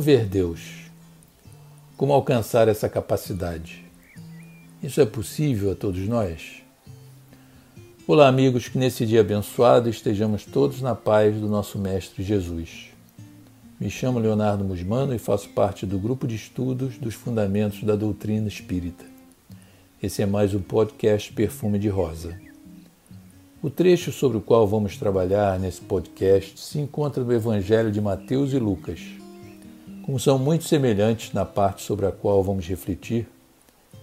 ver Deus. Como alcançar essa capacidade? Isso é possível a todos nós? Olá, amigos, que nesse dia abençoado estejamos todos na paz do nosso Mestre Jesus. Me chamo Leonardo Musmano e faço parte do grupo de estudos dos Fundamentos da Doutrina Espírita. Esse é mais um podcast Perfume de Rosa. O trecho sobre o qual vamos trabalhar nesse podcast se encontra no Evangelho de Mateus e Lucas. Como são muito semelhantes na parte sobre a qual vamos refletir,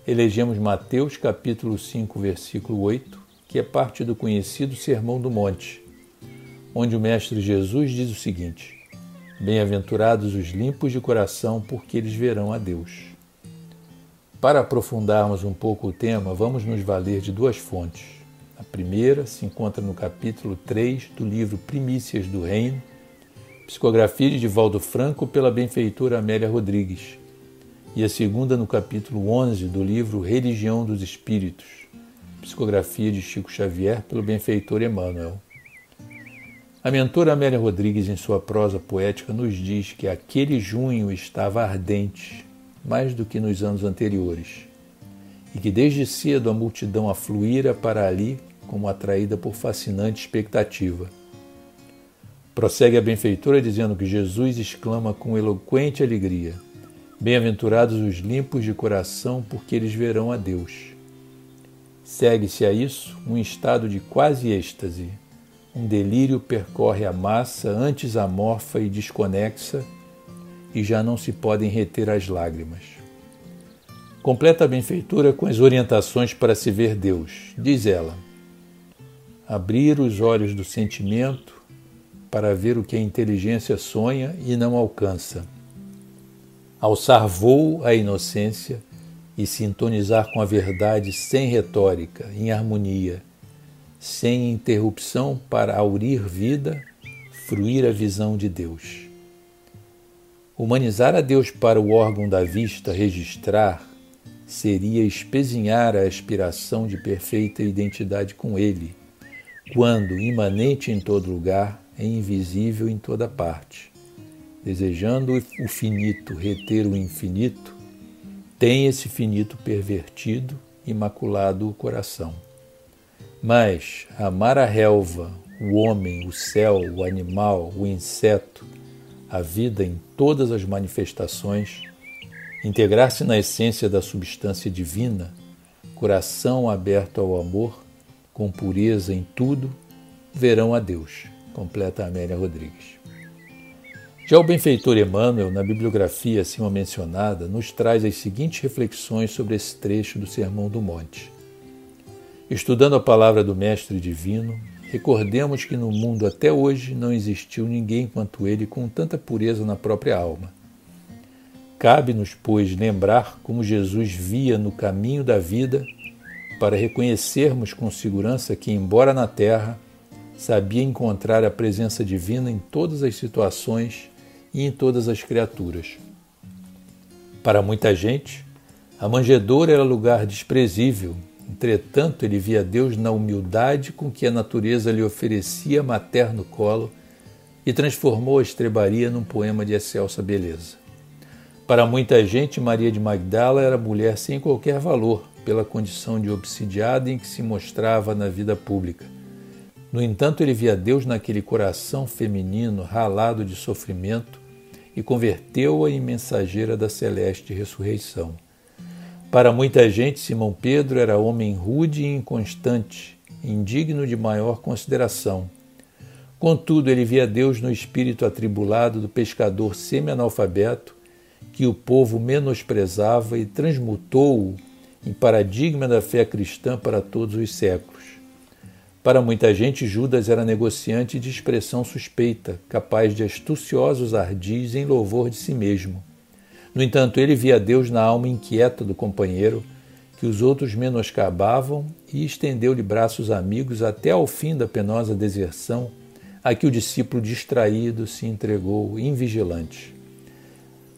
elegemos Mateus capítulo 5, versículo 8, que é parte do conhecido Sermão do Monte, onde o Mestre Jesus diz o seguinte: Bem-aventurados os limpos de coração, porque eles verão a Deus. Para aprofundarmos um pouco o tema, vamos nos valer de duas fontes. A primeira se encontra no capítulo 3 do livro Primícias do Reino, psicografia de Divaldo Franco pela benfeitora Amélia Rodrigues, e a segunda no capítulo 11 do livro Religião dos Espíritos, psicografia de Chico Xavier pelo benfeitor Emmanuel. A mentora Amélia Rodrigues, em sua prosa poética, nos diz que aquele junho estava ardente, mais do que nos anos anteriores, e que desde cedo a multidão afluíra para ali como atraída por fascinante expectativa. Prossegue a benfeitora dizendo que Jesus exclama com eloquente alegria: Bem-aventurados os limpos de coração, porque eles verão a Deus. Segue-se a isso um estado de quase êxtase. Um delírio percorre a massa antes amorfa e desconexa, e já não se podem reter as lágrimas. Completa a benfeitura com as orientações para se ver Deus. Diz ela: abrir os olhos do sentimento para ver o que a inteligência sonha e não alcança, alçar voo à inocência e sintonizar com a verdade sem retórica, em harmonia, sem interrupção para aurir vida, fruir a visão de Deus. Humanizar a Deus para o órgão da vista registrar seria espezinhar a aspiração de perfeita identidade com Ele quando imanente em todo lugar, é invisível em toda parte. Desejando o finito reter o infinito, tem esse finito pervertido, imaculado o coração. Mas amar a relva, o homem, o céu, o animal, o inseto, a vida em todas as manifestações, integrar-se na essência da substância divina, coração aberto ao amor, com pureza em tudo, verão a Deus, completa Amélia Rodrigues. Já o benfeitor Emmanuel, na bibliografia acima mencionada, nos traz as seguintes reflexões sobre esse trecho do Sermão do Monte. Estudando a palavra do Mestre Divino, recordemos que no mundo até hoje não existiu ninguém quanto ele com tanta pureza na própria alma. Cabe-nos, pois, lembrar como Jesus via no caminho da vida para reconhecermos com segurança que, embora na Terra, sabia encontrar a presença divina em todas as situações e em todas as criaturas. Para muita gente, a manjedoura era lugar desprezível, entretanto, ele via Deus na humildade com que a natureza lhe oferecia materno colo e transformou a estrebaria num poema de excelsa beleza. Para muita gente, Maria de Magdala era mulher sem qualquer valor, pela condição de obsidiada em que se mostrava na vida pública. No entanto, ele via Deus naquele coração feminino ralado de sofrimento e converteu-a em mensageira da celeste ressurreição. Para muita gente, Simão Pedro era homem rude e inconstante, indigno de maior consideração. Contudo, ele via Deus no espírito atribulado do pescador semi-analfabeto que o povo menosprezava e transmutou-o em paradigma da fé cristã para todos os séculos. Para muita gente, Judas era negociante de expressão suspeita, capaz de astuciosos ardis em louvor de si mesmo. No entanto, ele via Deus na alma inquieta do companheiro, que os outros menoscabavam, e estendeu-lhe braços amigos até ao fim da penosa deserção, a que o discípulo distraído se entregou invigilante.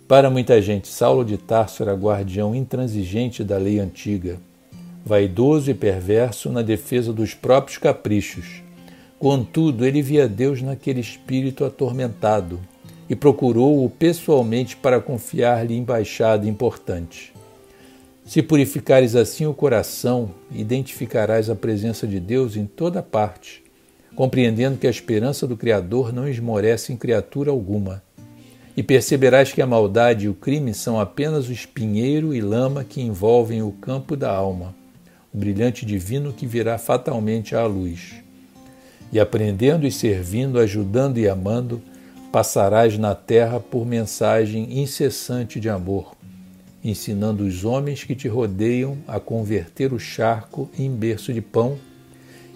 Para muita gente, Saulo de Tarso era guardião intransigente da lei antiga, vaidoso e perverso na defesa dos próprios caprichos. Contudo, ele via Deus naquele espírito atormentado, e procurou-o pessoalmente para confiar-lhe embaixada importante. Se purificares assim o coração, identificarás a presença de Deus em toda parte, compreendendo que a esperança do Criador não esmorece em criatura alguma. E perceberás que a maldade e o crime são apenas o espinheiro e lama que envolvem o campo da alma, brilhante divino que virá fatalmente à luz. E aprendendo e servindo, ajudando e amando, passarás na terra por mensagem incessante de amor, ensinando os homens que te rodeiam a converter o charco em berço de pão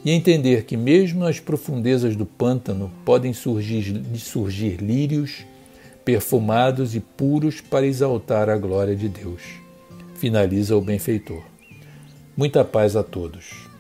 e entender que mesmo nas profundezas do pântano podem surgir, surgir lírios perfumados e puros para exaltar a glória de Deus. Finaliza o benfeitor. Muita paz a todos.